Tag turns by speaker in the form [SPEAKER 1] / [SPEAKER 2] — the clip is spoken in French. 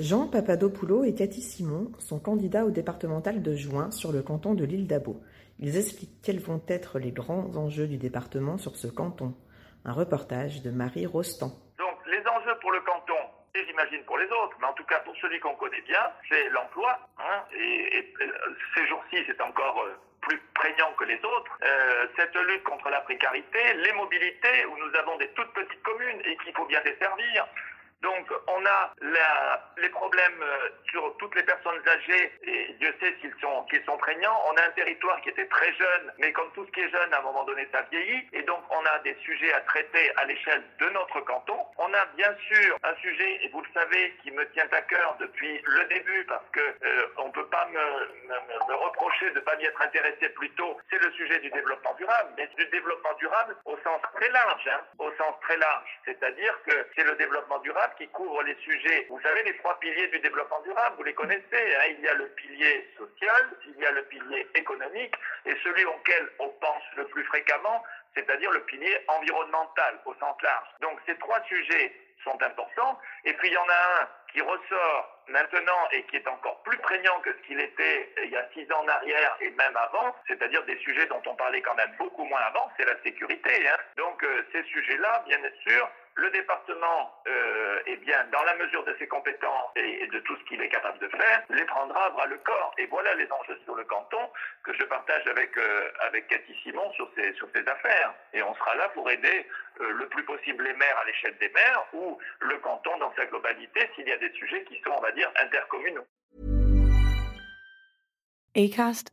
[SPEAKER 1] Jean Papadopoulou et Cathy Simon sont candidats au départemental de juin sur le canton de l'île d'Abo. Ils expliquent quels vont être les grands enjeux du département sur ce canton. Un reportage de Marie Rostand.
[SPEAKER 2] Donc les enjeux pour le canton, et j'imagine pour les autres, mais en tout cas pour celui qu'on connaît bien, c'est l'emploi. hein, et, euh, ces jours-ci, c'est encore euh, plus prégnant que les autres. Euh, cette lutte contre la précarité, les mobilités, où nous avons des toutes petites communes et qu'il faut bien desservir. Donc on a la- les problèmes euh, sur toutes les personnes âgées, et Dieu sait s'ils sont, qu'ils sont prégnants. On a un territoire qui était très jeune, mais comme tout ce qui est jeune, à un moment donné, ça vieillit. Et donc on a des sujets à traiter à l'échelle de notre canton. On a bien sûr un sujet, et vous le savez, qui me tient à cœur depuis le début, parce que euh, on peut pas me, me- me reprocher de ne pas m'y être intéressé plus tôt. C'est le sujet du développement durable, mais du développement durable au sens très large, hein, au sens très large. C'est-à-dire que c'est le développement qui couvre les sujets. Vous savez, les trois piliers du développement durable, vous les connaissez. hein. Il y a le pilier social, il y a le pilier économique, et celui auquel on pense le plus fréquemment, c'est-à-dire le pilier environnemental au sens large. Donc ces trois sujets sont importants. Et puis il y en a un qui ressort maintenant et qui est encore plus prégnant que ce qu'il était il y a six ans en arrière et même avant, c'est-à-dire des sujets dont on parlait quand même beaucoup moins avant, c'est la sécurité. hein. Donc euh, ces sujets-là, bien sûr, le département, euh, eh bien, dans la mesure de ses compétences et, de tout ce qu'il est capable de faire, les prendra à bras le corps. Et voilà les enjeux sur le canton que je partage avec euh, avec Cathy Simon sur ces sur ces affaires. Et on sera là pour aider euh, le plus possible les maires à l'échelle des maires ou le canton dans sa globalité s'il y a des sujets qui sont, on va dire, intercommunaux.
[SPEAKER 3] Acast.